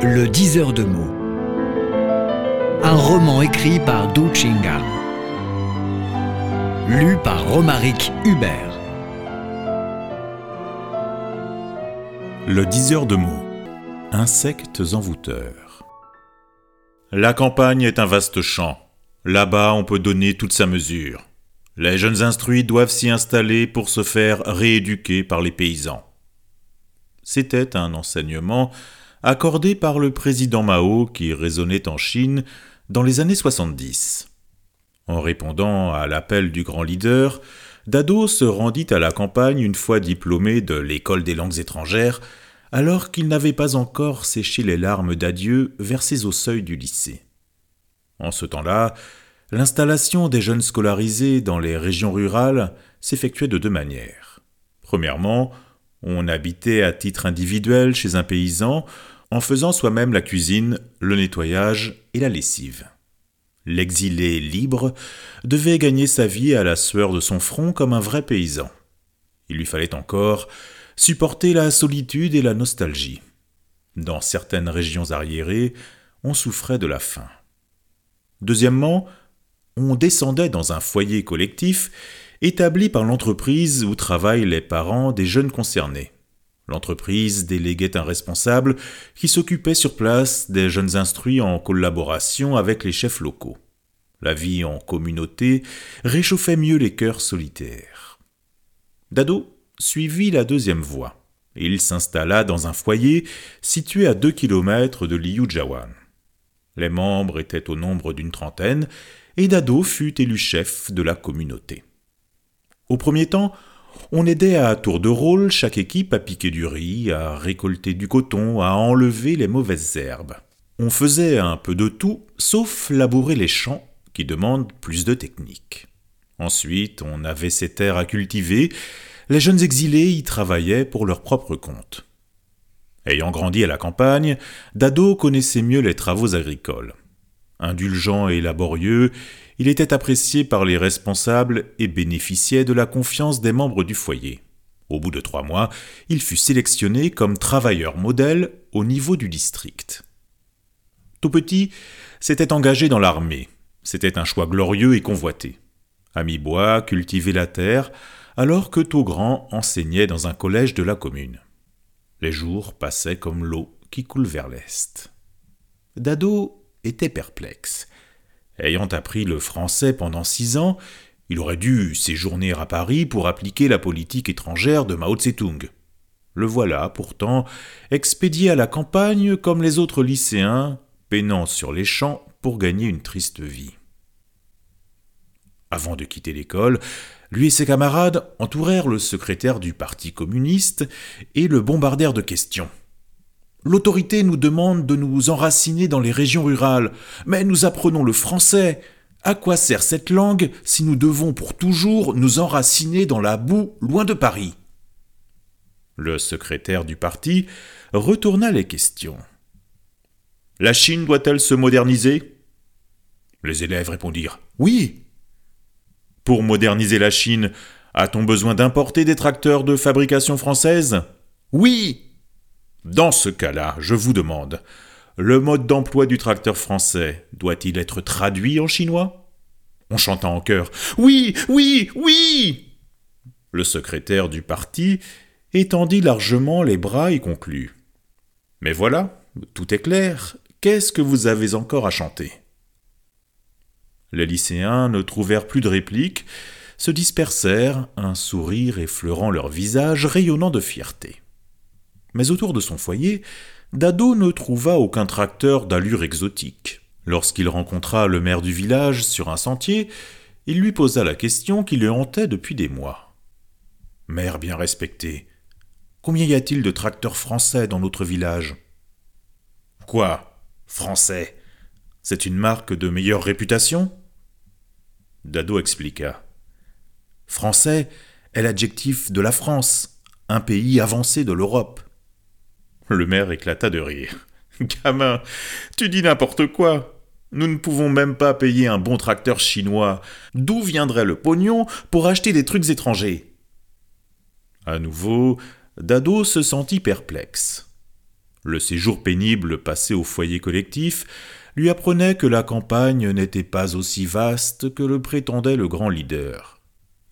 Le diseur de mots. Un roman écrit par Du Chinga. Lu par Romaric Hubert. Le diseur de mots. Insectes envoûteurs. La campagne est un vaste champ. Là-bas, on peut donner toute sa mesure. Les jeunes instruits doivent s'y installer pour se faire rééduquer par les paysans. C'était un enseignement accordé par le président Mao qui résonnait en Chine dans les années 70. En répondant à l'appel du grand leader, Dado se rendit à la campagne une fois diplômé de l'école des langues étrangères, alors qu'il n'avait pas encore séché les larmes d'adieu versées au seuil du lycée. En ce temps-là, L'installation des jeunes scolarisés dans les régions rurales s'effectuait de deux manières. Premièrement, on habitait à titre individuel chez un paysan en faisant soi-même la cuisine, le nettoyage et la lessive. L'exilé libre devait gagner sa vie à la sueur de son front comme un vrai paysan. Il lui fallait encore supporter la solitude et la nostalgie. Dans certaines régions arriérées, on souffrait de la faim. Deuxièmement, on descendait dans un foyer collectif établi par l'entreprise où travaillent les parents des jeunes concernés. L'entreprise déléguait un responsable qui s'occupait sur place des jeunes instruits en collaboration avec les chefs locaux. La vie en communauté réchauffait mieux les cœurs solitaires. Dado suivit la deuxième voie. Il s'installa dans un foyer situé à deux kilomètres de Liujawan. Les membres étaient au nombre d'une trentaine et Dado fut élu chef de la communauté. Au premier temps, on aidait à tour de rôle chaque équipe à piquer du riz, à récolter du coton, à enlever les mauvaises herbes. On faisait un peu de tout, sauf labourer les champs, qui demandent plus de technique. Ensuite, on avait ces terres à cultiver, les jeunes exilés y travaillaient pour leur propre compte. Ayant grandi à la campagne, Dado connaissait mieux les travaux agricoles. Indulgent et laborieux, il était apprécié par les responsables et bénéficiait de la confiance des membres du foyer. Au bout de trois mois, il fut sélectionné comme travailleur modèle au niveau du district. Tout petit, s'était engagé dans l'armée. C'était un choix glorieux et convoité. À mi-bois, cultiver la terre, alors que tout grand enseignait dans un collège de la commune. Les jours passaient comme l'eau qui coule vers l'est. Dado était perplexe. Ayant appris le français pendant six ans, il aurait dû séjourner à Paris pour appliquer la politique étrangère de Mao Tse-tung. Le voilà, pourtant, expédié à la campagne comme les autres lycéens, peinant sur les champs pour gagner une triste vie. Avant de quitter l'école, lui et ses camarades entourèrent le secrétaire du Parti communiste et le bombardèrent de questions. L'autorité nous demande de nous enraciner dans les régions rurales, mais nous apprenons le français. À quoi sert cette langue si nous devons pour toujours nous enraciner dans la boue loin de Paris? Le secrétaire du parti retourna les questions. La Chine doit-elle se moderniser? Les élèves répondirent Oui. Pour moderniser la Chine, a-t-on besoin d'importer des tracteurs de fabrication française Oui. Dans ce cas-là, je vous demande, le mode d'emploi du tracteur français doit-il être traduit en chinois? On chanta en chœur Oui, oui, oui! Le secrétaire du parti étendit largement les bras et conclut Mais voilà, tout est clair, qu'est-ce que vous avez encore à chanter? Les lycéens ne trouvèrent plus de répliques, se dispersèrent, un sourire effleurant leur visage rayonnant de fierté. Mais autour de son foyer, Dado ne trouva aucun tracteur d'allure exotique. Lorsqu'il rencontra le maire du village sur un sentier, il lui posa la question qui le hantait depuis des mois. Maire bien respecté, combien y a-t-il de tracteurs français dans notre village? Quoi Français? C'est une marque de meilleure réputation? Dado expliqua. Français est l'adjectif de la France, un pays avancé de l'Europe. Le maire éclata de rire. Gamin, tu dis n'importe quoi. Nous ne pouvons même pas payer un bon tracteur chinois. D'où viendrait le pognon pour acheter des trucs étrangers? À nouveau, Dado se sentit perplexe. Le séjour pénible passé au foyer collectif lui apprenait que la campagne n'était pas aussi vaste que le prétendait le grand leader.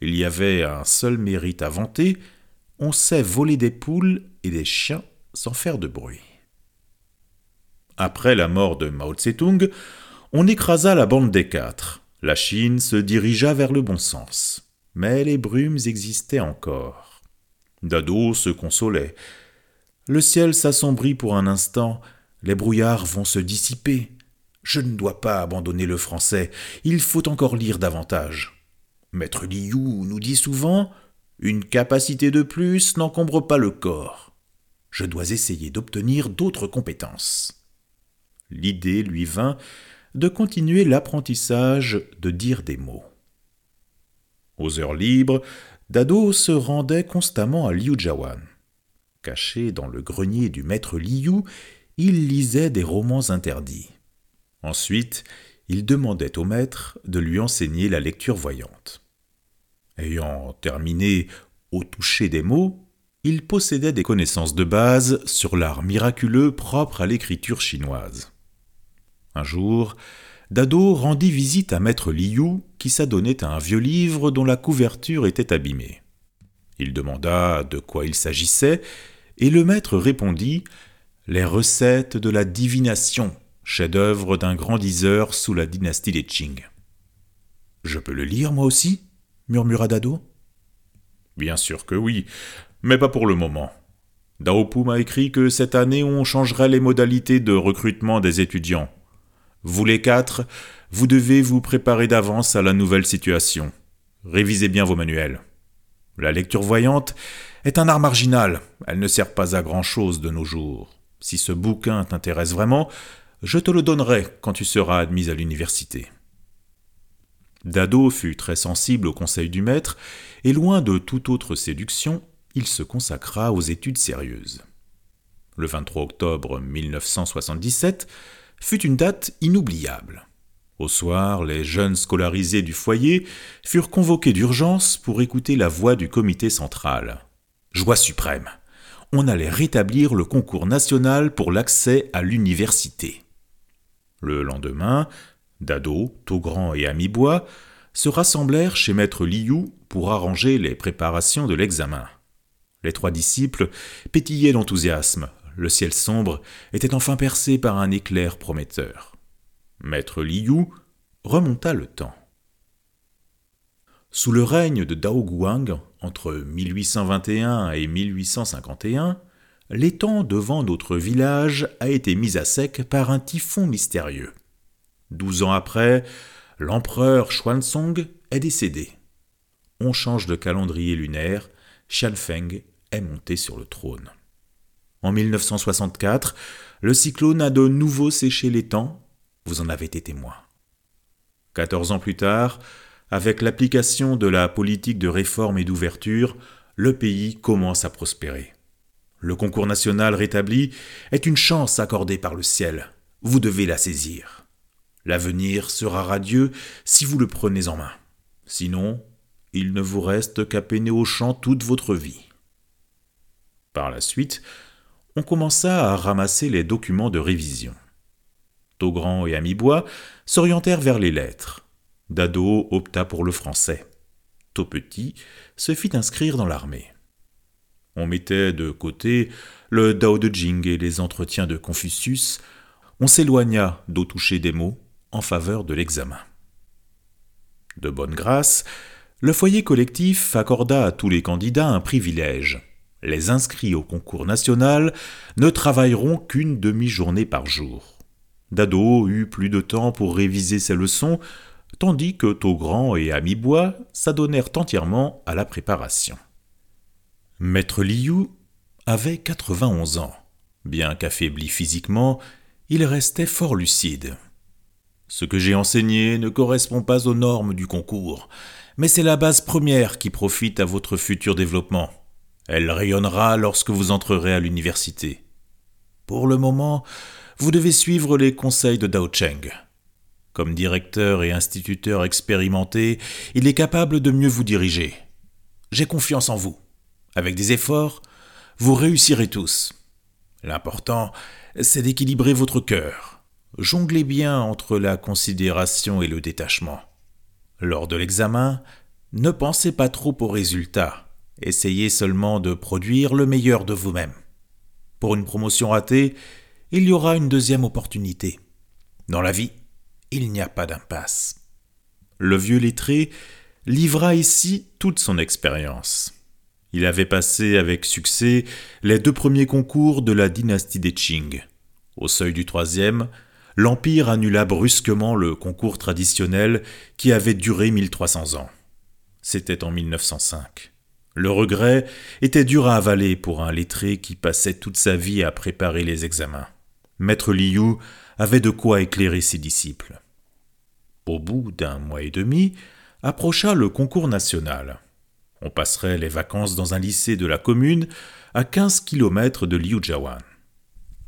Il y avait un seul mérite à vanter, on sait voler des poules et des chiens sans faire de bruit. Après la mort de Mao Tse-tung, on écrasa la bande des quatre. La Chine se dirigea vers le bon sens. Mais les brumes existaient encore. Dado se consolait. Le ciel s'assombrit pour un instant, les brouillards vont se dissiper. Je ne dois pas abandonner le français, il faut encore lire davantage. Maître Liu nous dit souvent Une capacité de plus n'encombre pas le corps. Je dois essayer d'obtenir d'autres compétences. L'idée lui vint de continuer l'apprentissage de dire des mots. Aux heures libres, Dado se rendait constamment à Liujiawan. Caché dans le grenier du maître Liu, il lisait des romans interdits. Ensuite, il demandait au maître de lui enseigner la lecture voyante. Ayant terminé au toucher des mots, il possédait des connaissances de base sur l'art miraculeux propre à l'écriture chinoise. Un jour, Dado rendit visite à maître Liu qui s'adonnait à un vieux livre dont la couverture était abîmée. Il demanda de quoi il s'agissait, et le maître répondit Les recettes de la divination, chef-d'œuvre d'un grand diseur sous la dynastie des Qing. Je peux le lire, moi aussi? murmura Dado. Bien sûr que oui, mais pas pour le moment. Daopu m'a écrit que cette année on changerait les modalités de recrutement des étudiants. Vous les quatre, vous devez vous préparer d'avance à la nouvelle situation. Révisez bien vos manuels. La lecture voyante est un art marginal, elle ne sert pas à grand-chose de nos jours. Si ce bouquin t'intéresse vraiment, je te le donnerai quand tu seras admis à l'université. Dado fut très sensible au conseil du maître, et loin de toute autre séduction, il se consacra aux études sérieuses. Le 23 octobre 1977, fut une date inoubliable. Au soir, les jeunes scolarisés du foyer furent convoqués d'urgence pour écouter la voix du comité central. Joie suprême. On allait rétablir le concours national pour l'accès à l'université. Le lendemain, Dado, Togrand et Amibois se rassemblèrent chez maître Liu pour arranger les préparations de l'examen. Les trois disciples pétillaient d'enthousiasme, le ciel sombre était enfin percé par un éclair prometteur. Maître Liu remonta le temps. Sous le règne de Dao Guang, entre 1821 et 1851, l'étang devant notre village a été mis à sec par un typhon mystérieux. Douze ans après, l'empereur Xuanzong est décédé. On change de calendrier lunaire, Xianfeng est monté sur le trône. En 1964, le cyclone a de nouveau séché les temps, vous en avez été témoin. Quatorze ans plus tard, avec l'application de la politique de réforme et d'ouverture, le pays commence à prospérer. Le concours national rétabli est une chance accordée par le ciel. Vous devez la saisir. L'avenir sera radieux si vous le prenez en main. Sinon, il ne vous reste qu'à peiner au champ toute votre vie. Par la suite, on commença à ramasser les documents de révision. Taugrand et Amibois s'orientèrent vers les lettres. Dado opta pour le français. Taupetit se fit inscrire dans l'armée. On mettait de côté le Dao de Jing et les entretiens de Confucius. On s'éloigna d'au toucher des mots en faveur de l'examen. De bonne grâce, le foyer collectif accorda à tous les candidats un privilège les inscrits au concours national ne travailleront qu'une demi-journée par jour. Dado eut plus de temps pour réviser ses leçons, tandis que Taugrand et Amibois s'adonnèrent entièrement à la préparation. Maître Liu avait 91 ans. Bien qu'affaibli physiquement, il restait fort lucide. Ce que j'ai enseigné ne correspond pas aux normes du concours, mais c'est la base première qui profite à votre futur développement. Elle rayonnera lorsque vous entrerez à l'université. Pour le moment, vous devez suivre les conseils de Dao Cheng. Comme directeur et instituteur expérimenté, il est capable de mieux vous diriger. J'ai confiance en vous. Avec des efforts, vous réussirez tous. L'important, c'est d'équilibrer votre cœur. Jonglez bien entre la considération et le détachement. Lors de l'examen, ne pensez pas trop aux résultats. Essayez seulement de produire le meilleur de vous-même. Pour une promotion ratée, il y aura une deuxième opportunité. Dans la vie, il n'y a pas d'impasse. Le vieux lettré livra ici toute son expérience. Il avait passé avec succès les deux premiers concours de la dynastie des Qing. Au seuil du troisième, l'Empire annula brusquement le concours traditionnel qui avait duré 1300 ans. C'était en 1905. Le regret était dur à avaler pour un lettré qui passait toute sa vie à préparer les examens. Maître Liu avait de quoi éclairer ses disciples. Au bout d'un mois et demi, approcha le concours national. On passerait les vacances dans un lycée de la commune à 15 kilomètres de Liujiawan.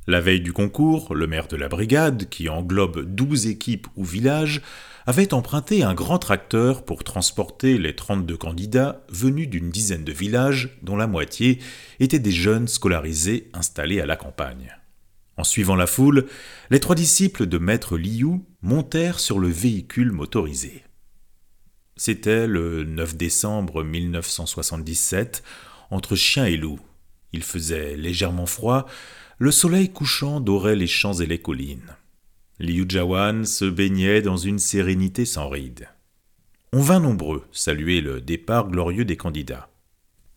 La veille du concours, le maire de la brigade, qui englobe douze équipes ou villages, avait emprunté un grand tracteur pour transporter les 32 candidats venus d'une dizaine de villages dont la moitié étaient des jeunes scolarisés installés à la campagne. En suivant la foule, les trois disciples de maître Liu montèrent sur le véhicule motorisé. C'était le 9 décembre 1977, entre chien et loup. Il faisait légèrement froid, le soleil couchant dorait les champs et les collines. Liu Jawan se baignait dans une sérénité sans ride. On vint nombreux saluer le départ glorieux des candidats.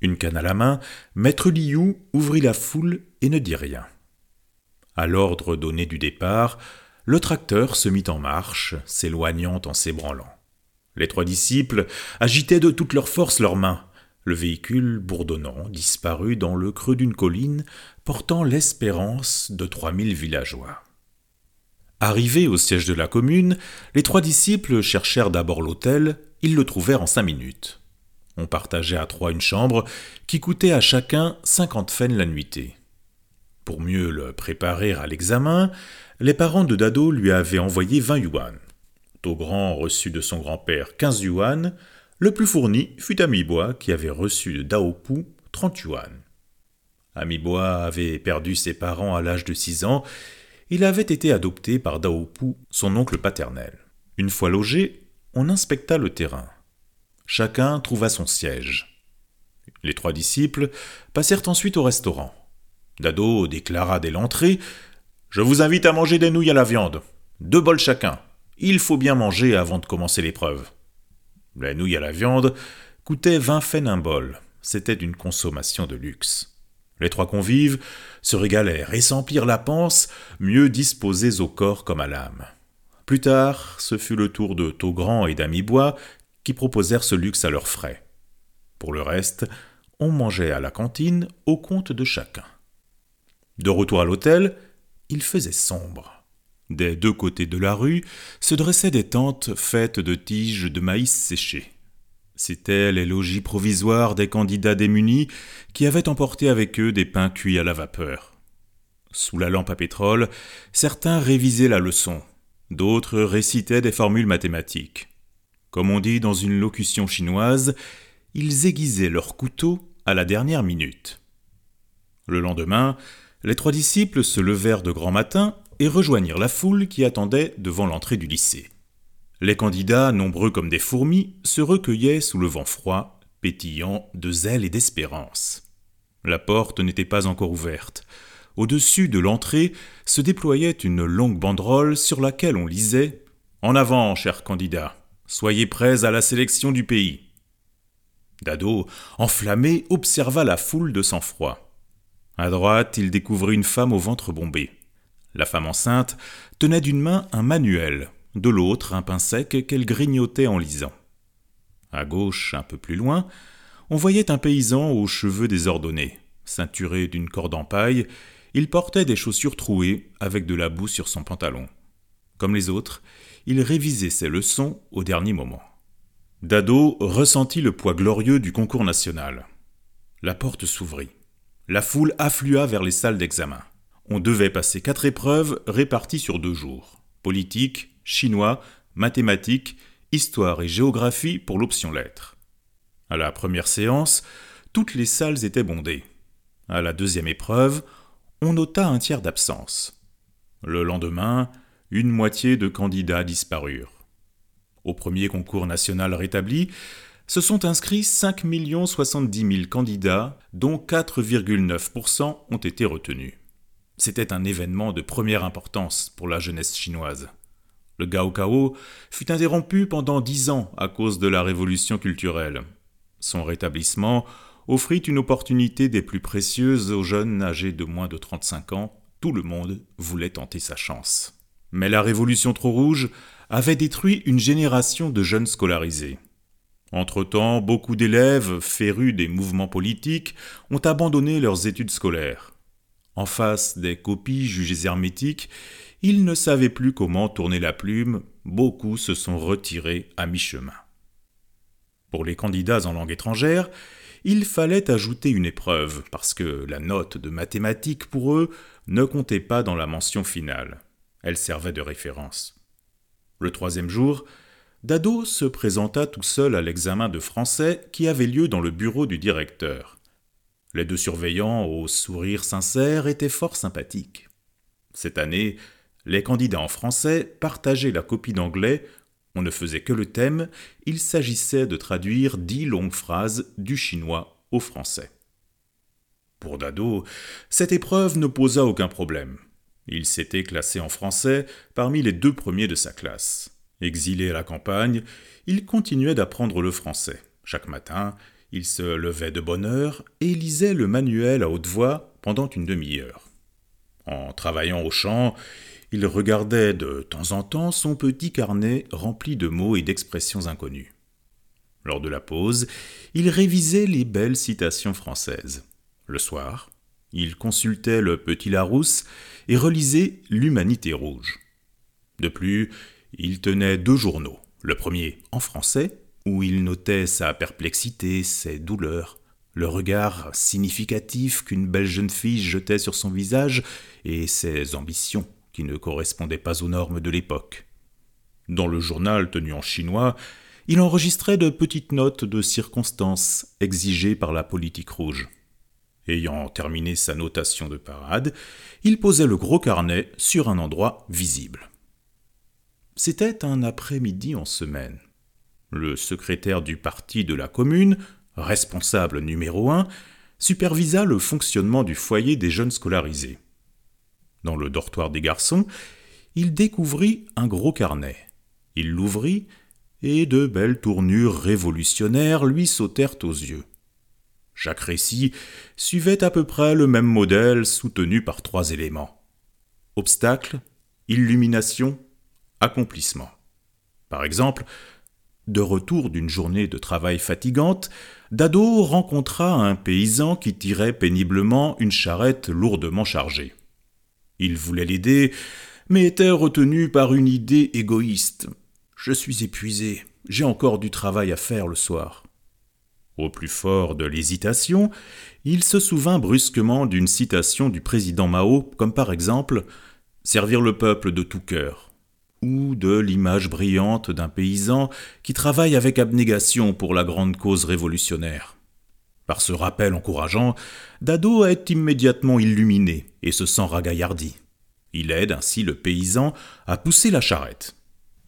Une canne à la main, maître Liu ouvrit la foule et ne dit rien. À l'ordre donné du départ, le tracteur se mit en marche, s'éloignant en s'ébranlant. Les trois disciples agitaient de toute leur force leurs mains. Le véhicule, bourdonnant, disparut dans le creux d'une colline, portant l'espérance de trois mille villageois. Arrivés au siège de la commune, les trois disciples cherchèrent d'abord l'hôtel, ils le trouvèrent en cinq minutes. On partageait à trois une chambre qui coûtait à chacun cinquante fennes la nuitée. Pour mieux le préparer à l'examen, les parents de Dado lui avaient envoyé vingt yuan. Togrand reçut de son grand-père 15 yuan, le plus fourni fut Amibois qui avait reçu de Daopu 30 yuan. Amibois avait perdu ses parents à l'âge de 6 ans, il avait été adopté par Daopu, son oncle paternel. Une fois logé, on inspecta le terrain. Chacun trouva son siège. Les trois disciples passèrent ensuite au restaurant. Dado déclara dès l'entrée Je vous invite à manger des nouilles à la viande. Deux bols chacun. Il faut bien manger avant de commencer l'épreuve. La nouille à la viande coûtait vingt fennes un bol. C'était une consommation de luxe. Les trois convives se régalèrent et s'empirent la panse, mieux disposés au corps comme à l'âme. Plus tard, ce fut le tour de Taugrand et d'Amibois qui proposèrent ce luxe à leurs frais. Pour le reste, on mangeait à la cantine au compte de chacun. De retour à l'hôtel, il faisait sombre. Des deux côtés de la rue se dressaient des tentes faites de tiges de maïs séchées. C'étaient les logis provisoires des candidats démunis qui avaient emporté avec eux des pains cuits à la vapeur. Sous la lampe à pétrole, certains révisaient la leçon, d'autres récitaient des formules mathématiques. Comme on dit dans une locution chinoise, ils aiguisaient leur couteau à la dernière minute. Le lendemain, les trois disciples se levèrent de grand matin et rejoignirent la foule qui attendait devant l'entrée du lycée. Les candidats, nombreux comme des fourmis, se recueillaient sous le vent froid, pétillant de zèle et d'espérance. La porte n'était pas encore ouverte. Au-dessus de l'entrée se déployait une longue banderole sur laquelle on lisait En avant, chers candidats, soyez prêts à la sélection du pays. Dado, enflammé, observa la foule de sang-froid. À droite, il découvrit une femme au ventre bombé. La femme enceinte tenait d'une main un manuel, de l'autre un pain sec qu'elle grignotait en lisant. À gauche, un peu plus loin, on voyait un paysan aux cheveux désordonnés. Ceinturé d'une corde en paille, il portait des chaussures trouées avec de la boue sur son pantalon. Comme les autres, il révisait ses leçons au dernier moment. Dado ressentit le poids glorieux du concours national. La porte s'ouvrit. La foule afflua vers les salles d'examen. On devait passer quatre épreuves réparties sur deux jours. Politique, chinois, mathématiques, histoire et géographie pour l'option lettres. À la première séance, toutes les salles étaient bondées. À la deuxième épreuve, on nota un tiers d'absence. Le lendemain, une moitié de candidats disparurent. Au premier concours national rétabli, se sont inscrits 5 070 000 candidats, dont 4,9% ont été retenus. C'était un événement de première importance pour la jeunesse chinoise. Le Gaokao fut interrompu pendant dix ans à cause de la révolution culturelle. Son rétablissement offrit une opportunité des plus précieuses aux jeunes âgés de moins de 35 ans. Tout le monde voulait tenter sa chance. Mais la révolution trop rouge avait détruit une génération de jeunes scolarisés. Entre-temps, beaucoup d'élèves, férus des mouvements politiques, ont abandonné leurs études scolaires. En face des copies jugées hermétiques, ils ne savaient plus comment tourner la plume, beaucoup se sont retirés à mi-chemin. Pour les candidats en langue étrangère, il fallait ajouter une épreuve, parce que la note de mathématiques pour eux ne comptait pas dans la mention finale. Elle servait de référence. Le troisième jour, Dado se présenta tout seul à l'examen de français qui avait lieu dans le bureau du directeur. Les deux surveillants, au sourire sincère, étaient fort sympathiques. Cette année, les candidats en français partageaient la copie d'anglais, on ne faisait que le thème, il s'agissait de traduire dix longues phrases du chinois au français. Pour Dado, cette épreuve ne posa aucun problème. Il s'était classé en français parmi les deux premiers de sa classe. Exilé à la campagne, il continuait d'apprendre le français. Chaque matin, il se levait de bonne heure et lisait le manuel à haute voix pendant une demi-heure. En travaillant au champ, il regardait de temps en temps son petit carnet rempli de mots et d'expressions inconnues. Lors de la pause, il révisait les belles citations françaises. Le soir, il consultait le Petit Larousse et relisait L'Humanité rouge. De plus, il tenait deux journaux. Le premier en français, où il notait sa perplexité, ses douleurs, le regard significatif qu'une belle jeune fille jetait sur son visage et ses ambitions qui ne correspondaient pas aux normes de l'époque. Dans le journal tenu en chinois, il enregistrait de petites notes de circonstances exigées par la politique rouge. Ayant terminé sa notation de parade, il posait le gros carnet sur un endroit visible. C'était un après-midi en semaine. Le secrétaire du parti de la commune, responsable numéro un, supervisa le fonctionnement du foyer des jeunes scolarisés. Dans le dortoir des garçons, il découvrit un gros carnet. Il l'ouvrit, et de belles tournures révolutionnaires lui sautèrent aux yeux. Chaque récit suivait à peu près le même modèle soutenu par trois éléments. Obstacle, illumination, accomplissement. Par exemple, de retour d'une journée de travail fatigante, Dado rencontra un paysan qui tirait péniblement une charrette lourdement chargée. Il voulait l'aider, mais était retenu par une idée égoïste. Je suis épuisé, j'ai encore du travail à faire le soir. Au plus fort de l'hésitation, il se souvint brusquement d'une citation du président Mao, comme par exemple Servir le peuple de tout cœur ou de l'image brillante d'un paysan qui travaille avec abnégation pour la grande cause révolutionnaire. Par ce rappel encourageant, Dado est immédiatement illuminé et se sent ragaillardi. Il aide ainsi le paysan à pousser la charrette.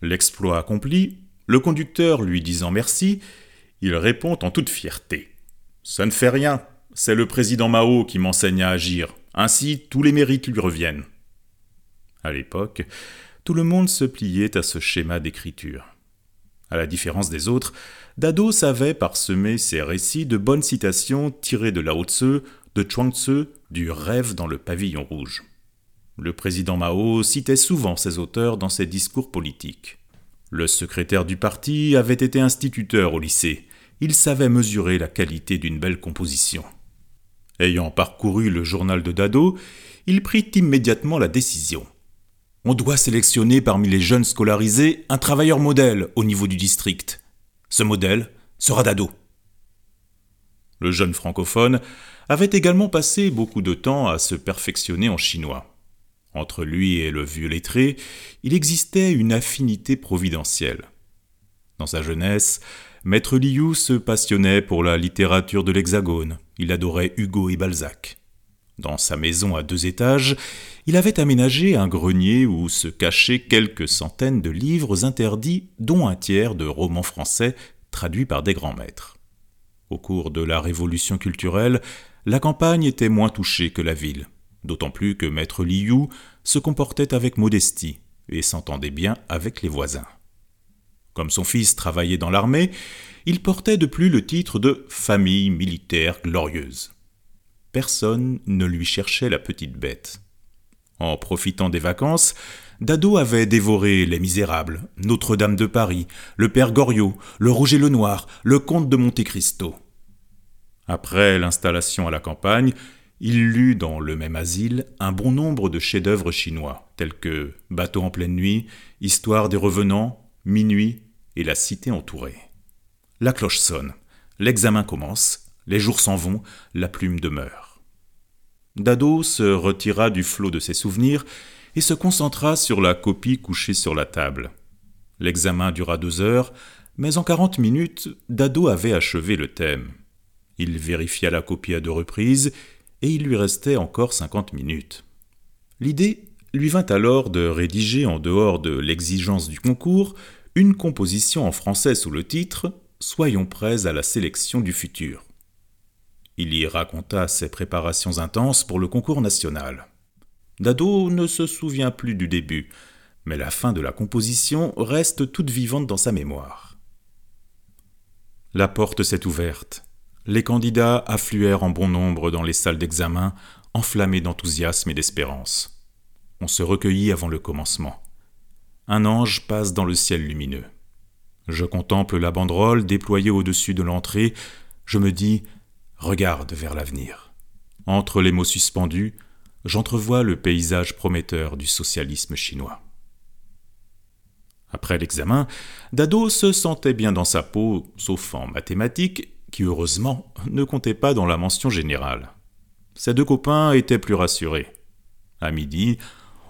L'exploit accompli, le conducteur lui disant merci, il répond en toute fierté. Ça ne fait rien, c'est le président Mao qui m'enseigne à agir, ainsi tous les mérites lui reviennent. À l'époque, tout le monde se pliait à ce schéma d'écriture. À la différence des autres, Dado savait parsemer ses récits de bonnes citations tirées de Lao Tzu, de Chuang Tzu, du rêve dans le pavillon rouge. Le président Mao citait souvent ces auteurs dans ses discours politiques. Le secrétaire du parti avait été instituteur au lycée. Il savait mesurer la qualité d'une belle composition. Ayant parcouru le journal de Dado, il prit immédiatement la décision on doit sélectionner parmi les jeunes scolarisés un travailleur modèle au niveau du district. Ce modèle sera Dado. Le jeune francophone avait également passé beaucoup de temps à se perfectionner en chinois. Entre lui et le vieux lettré, il existait une affinité providentielle. Dans sa jeunesse, Maître Liu se passionnait pour la littérature de l'Hexagone. Il adorait Hugo et Balzac. Dans sa maison à deux étages, il avait aménagé un grenier où se cachaient quelques centaines de livres interdits, dont un tiers de romans français traduits par des grands maîtres. Au cours de la révolution culturelle, la campagne était moins touchée que la ville, d'autant plus que maître Liu se comportait avec modestie et s'entendait bien avec les voisins. Comme son fils travaillait dans l'armée, il portait de plus le titre de famille militaire glorieuse. Personne ne lui cherchait la petite bête. En profitant des vacances, Dado avait dévoré Les Misérables, Notre-Dame de Paris, Le Père Goriot, Le Rouge et le Noir, Le Comte de Monte Cristo. Après l'installation à la campagne, il lut dans le même asile un bon nombre de chefs-d'œuvre chinois, tels que Bateau en pleine nuit, Histoire des revenants, Minuit et La cité entourée. La cloche sonne, l'examen commence, les jours s'en vont, la plume demeure. Dado se retira du flot de ses souvenirs et se concentra sur la copie couchée sur la table. L'examen dura deux heures, mais en quarante minutes, Dado avait achevé le thème. Il vérifia la copie à deux reprises, et il lui restait encore cinquante minutes. L'idée lui vint alors de rédiger, en dehors de l'exigence du concours, une composition en français sous le titre Soyons prêts à la sélection du futur. Il y raconta ses préparations intenses pour le concours national. Dado ne se souvient plus du début, mais la fin de la composition reste toute vivante dans sa mémoire. La porte s'est ouverte. Les candidats affluèrent en bon nombre dans les salles d'examen, enflammés d'enthousiasme et d'espérance. On se recueillit avant le commencement. Un ange passe dans le ciel lumineux. Je contemple la banderole déployée au-dessus de l'entrée, je me dis Regarde vers l'avenir. Entre les mots suspendus, j'entrevois le paysage prometteur du socialisme chinois. Après l'examen, Dado se sentait bien dans sa peau, sauf en mathématiques, qui heureusement ne comptait pas dans la mention générale. Ses deux copains étaient plus rassurés. À midi,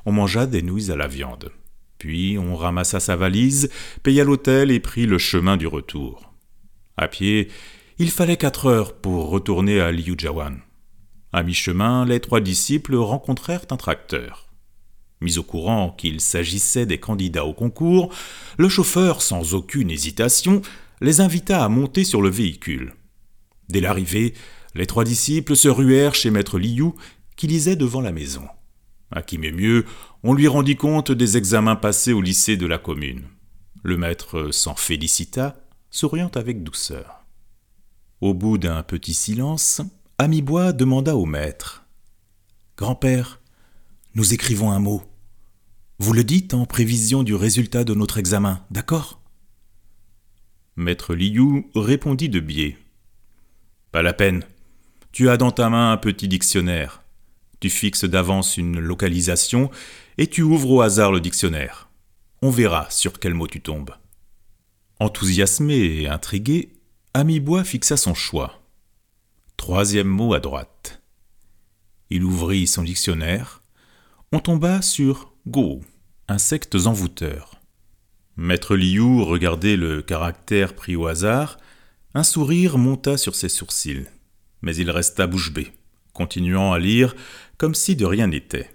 on mangea des nouilles à la viande. Puis on ramassa sa valise, paya l'hôtel et prit le chemin du retour. À pied, il fallait quatre heures pour retourner à Liujiawan. À mi-chemin, les trois disciples rencontrèrent un tracteur. Mis au courant qu'il s'agissait des candidats au concours, le chauffeur, sans aucune hésitation, les invita à monter sur le véhicule. Dès l'arrivée, les trois disciples se ruèrent chez maître Liu, qui lisait devant la maison. À qui m'est mieux, on lui rendit compte des examens passés au lycée de la commune. Le maître s'en félicita, souriant avec douceur. Au bout d'un petit silence, Amibois demanda au maître Grand-père, nous écrivons un mot. Vous le dites en prévision du résultat de notre examen, d'accord? Maître Liu répondit de biais. Pas la peine. Tu as dans ta main un petit dictionnaire. Tu fixes d'avance une localisation et tu ouvres au hasard le dictionnaire. On verra sur quel mot tu tombes. Enthousiasmé et intrigué, Amibois fixa son choix. Troisième mot à droite. Il ouvrit son dictionnaire. On tomba sur go, insectes envoûteurs. Maître Liu regardait le caractère pris au hasard. Un sourire monta sur ses sourcils, mais il resta bouche bée, continuant à lire comme si de rien n'était.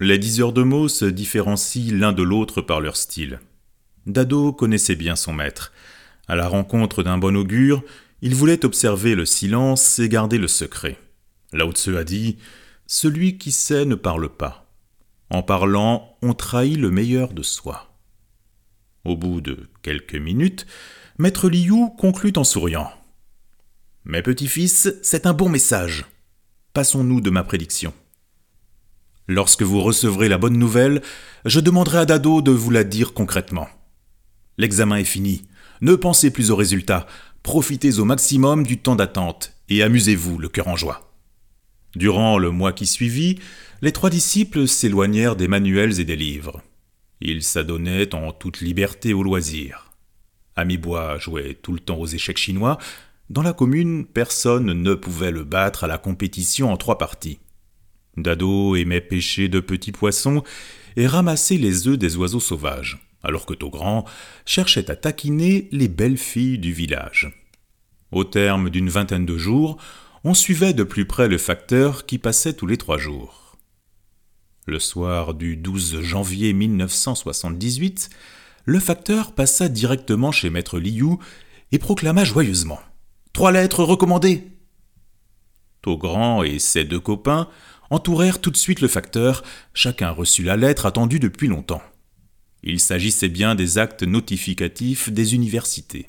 Les diseurs de mots se différencient l'un de l'autre par leur style. Dado connaissait bien son maître. À la rencontre d'un bon augure, il voulait observer le silence et garder le secret. Lao Tse a dit Celui qui sait ne parle pas. En parlant, on trahit le meilleur de soi. Au bout de quelques minutes, Maître Liu conclut en souriant. Mes petits-fils, c'est un bon message. Passons-nous de ma prédiction. Lorsque vous recevrez la bonne nouvelle, je demanderai à Dado de vous la dire concrètement. L'examen est fini. Ne pensez plus aux résultats. Profitez au maximum du temps d'attente et amusez-vous le cœur en joie. Durant le mois qui suivit, les trois disciples s'éloignèrent des manuels et des livres. Il s'adonnait en toute liberté au loisir. Amibois jouait tout le temps aux échecs chinois. Dans la commune, personne ne pouvait le battre à la compétition en trois parties. Dado aimait pêcher de petits poissons et ramasser les œufs des oiseaux sauvages, alors que Togrand cherchait à taquiner les belles filles du village. Au terme d'une vingtaine de jours, on suivait de plus près le facteur qui passait tous les trois jours. Le soir du 12 janvier 1978, le facteur passa directement chez Maître Liu et proclama joyeusement Trois lettres recommandées Togrand et ses deux copains entourèrent tout de suite le facteur, chacun reçut la lettre attendue depuis longtemps. Il s'agissait bien des actes notificatifs des universités.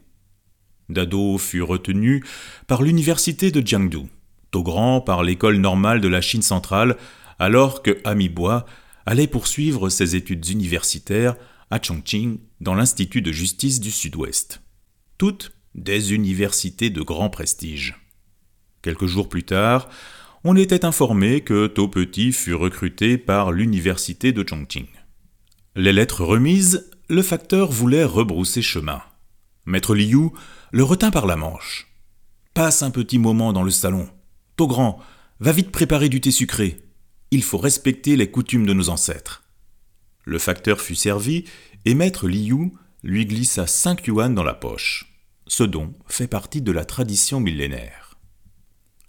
Dado fut retenu par l'université de Jiangdu, Togrand par l'école normale de la Chine centrale, alors que Amibois allait poursuivre ses études universitaires à Chongqing dans l'Institut de justice du Sud-Ouest. Toutes des universités de grand prestige. Quelques jours plus tard, on était informé que To Petit fut recruté par l'université de Chongqing. Les lettres remises, le facteur voulait rebrousser chemin. Maître Liu le retint par la manche. Passe un petit moment dans le salon. To grand, va vite préparer du thé sucré. Il faut respecter les coutumes de nos ancêtres. Le facteur fut servi et Maître Liu lui glissa cinq yuan dans la poche. Ce don fait partie de la tradition millénaire.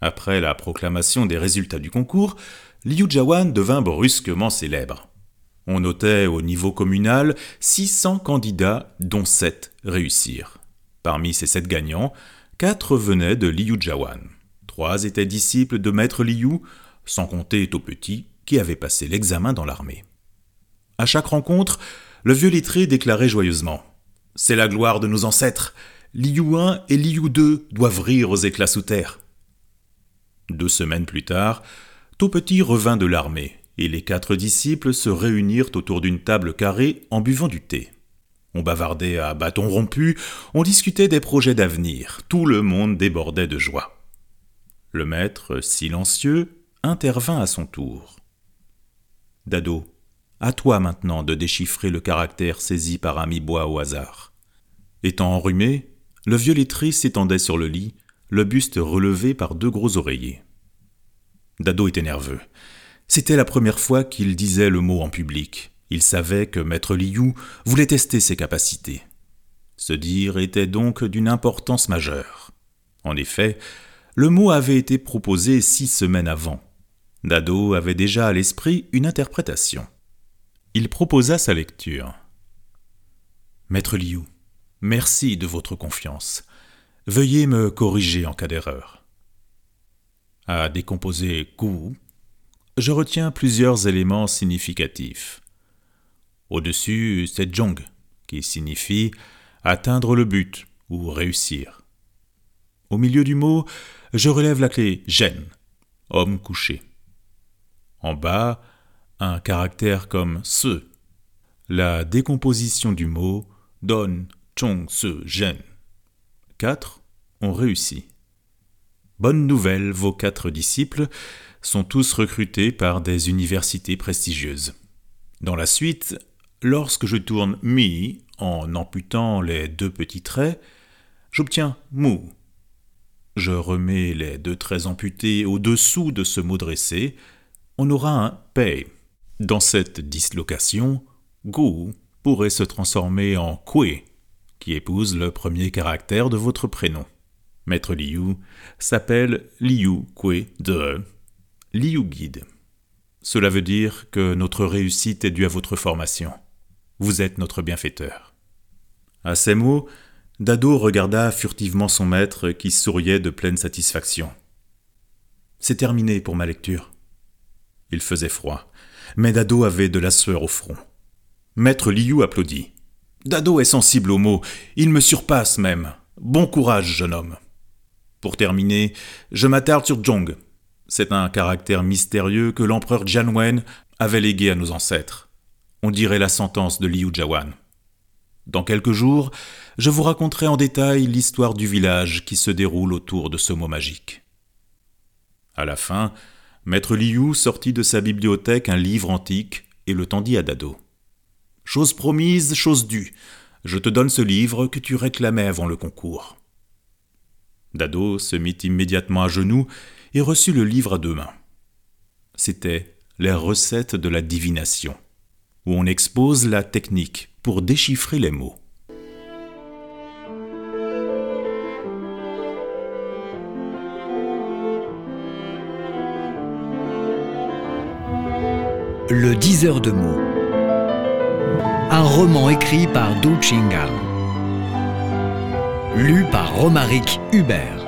Après la proclamation des résultats du concours, Liu Jawan devint brusquement célèbre. On notait au niveau communal 600 candidats, dont 7 réussirent. Parmi ces 7 gagnants, 4 venaient de Liu Jawan. 3 étaient disciples de Maître Liu, sans compter Tau qui avait passé l'examen dans l'armée. À chaque rencontre, le vieux lettré déclarait joyeusement C'est la gloire de nos ancêtres. Liu 1 et Liu 2 doivent rire aux éclats sous terre. Deux semaines plus tard, Tau revint de l'armée et les quatre disciples se réunirent autour d'une table carrée en buvant du thé. On bavardait à bâton rompu, on discutait des projets d'avenir, tout le monde débordait de joie. Le maître, silencieux, intervint à son tour. Dado, à toi maintenant de déchiffrer le caractère saisi par Amibois au hasard. Étant enrhumé, le vieux lettré s'étendait sur le lit, le buste relevé par deux gros oreillers. Dado était nerveux. C'était la première fois qu'il disait le mot en public. Il savait que Maître Liu voulait tester ses capacités. Ce dire était donc d'une importance majeure. En effet, le mot avait été proposé six semaines avant. Dado avait déjà à l'esprit une interprétation. Il proposa sa lecture. Maître Liu, merci de votre confiance. Veuillez me corriger en cas d'erreur. À décomposer Gu, je retiens plusieurs éléments significatifs. Au-dessus, c'est Jong, qui signifie atteindre le but ou réussir. Au milieu du mot, je relève la clé Gen, homme couché. En bas, un caractère comme se. La décomposition du mot donne Chong Se Gen. Quatre ont réussi. Bonne nouvelle, vos quatre disciples, sont tous recrutés par des universités prestigieuses. Dans la suite, lorsque je tourne mi en amputant les deux petits traits, j'obtiens mou. Je remets les deux traits amputés au-dessous de ce mot dressé, on aura un pei. Dans cette dislocation, gu pourrait se transformer en kwe, qui épouse le premier caractère de votre prénom. Maître Liu s'appelle Liu Kwe de Liu Guide. Cela veut dire que notre réussite est due à votre formation. Vous êtes notre bienfaiteur. À ces mots, Dado regarda furtivement son maître qui souriait de pleine satisfaction. C'est terminé pour ma lecture. Il faisait froid, mais Dado avait de la sueur au front. Maître Liu applaudit. Dado est sensible aux mots, il me surpasse même. Bon courage, jeune homme. Pour terminer, je m'attarde sur Zhong, c'est un caractère mystérieux que l'empereur Jianwen avait légué à nos ancêtres. On dirait la sentence de Liu Jawan. Dans quelques jours, je vous raconterai en détail l'histoire du village qui se déroule autour de ce mot magique. À la fin, Maître Liu sortit de sa bibliothèque un livre antique et le tendit à Dado. Chose promise, chose due. Je te donne ce livre que tu réclamais avant le concours. Dado se mit immédiatement à genoux et reçut le livre à deux mains. C'était Les recettes de la divination, où on expose la technique pour déchiffrer les mots. Le diseur de mots. Un roman écrit par Du Chingal. Lu par Romaric Hubert.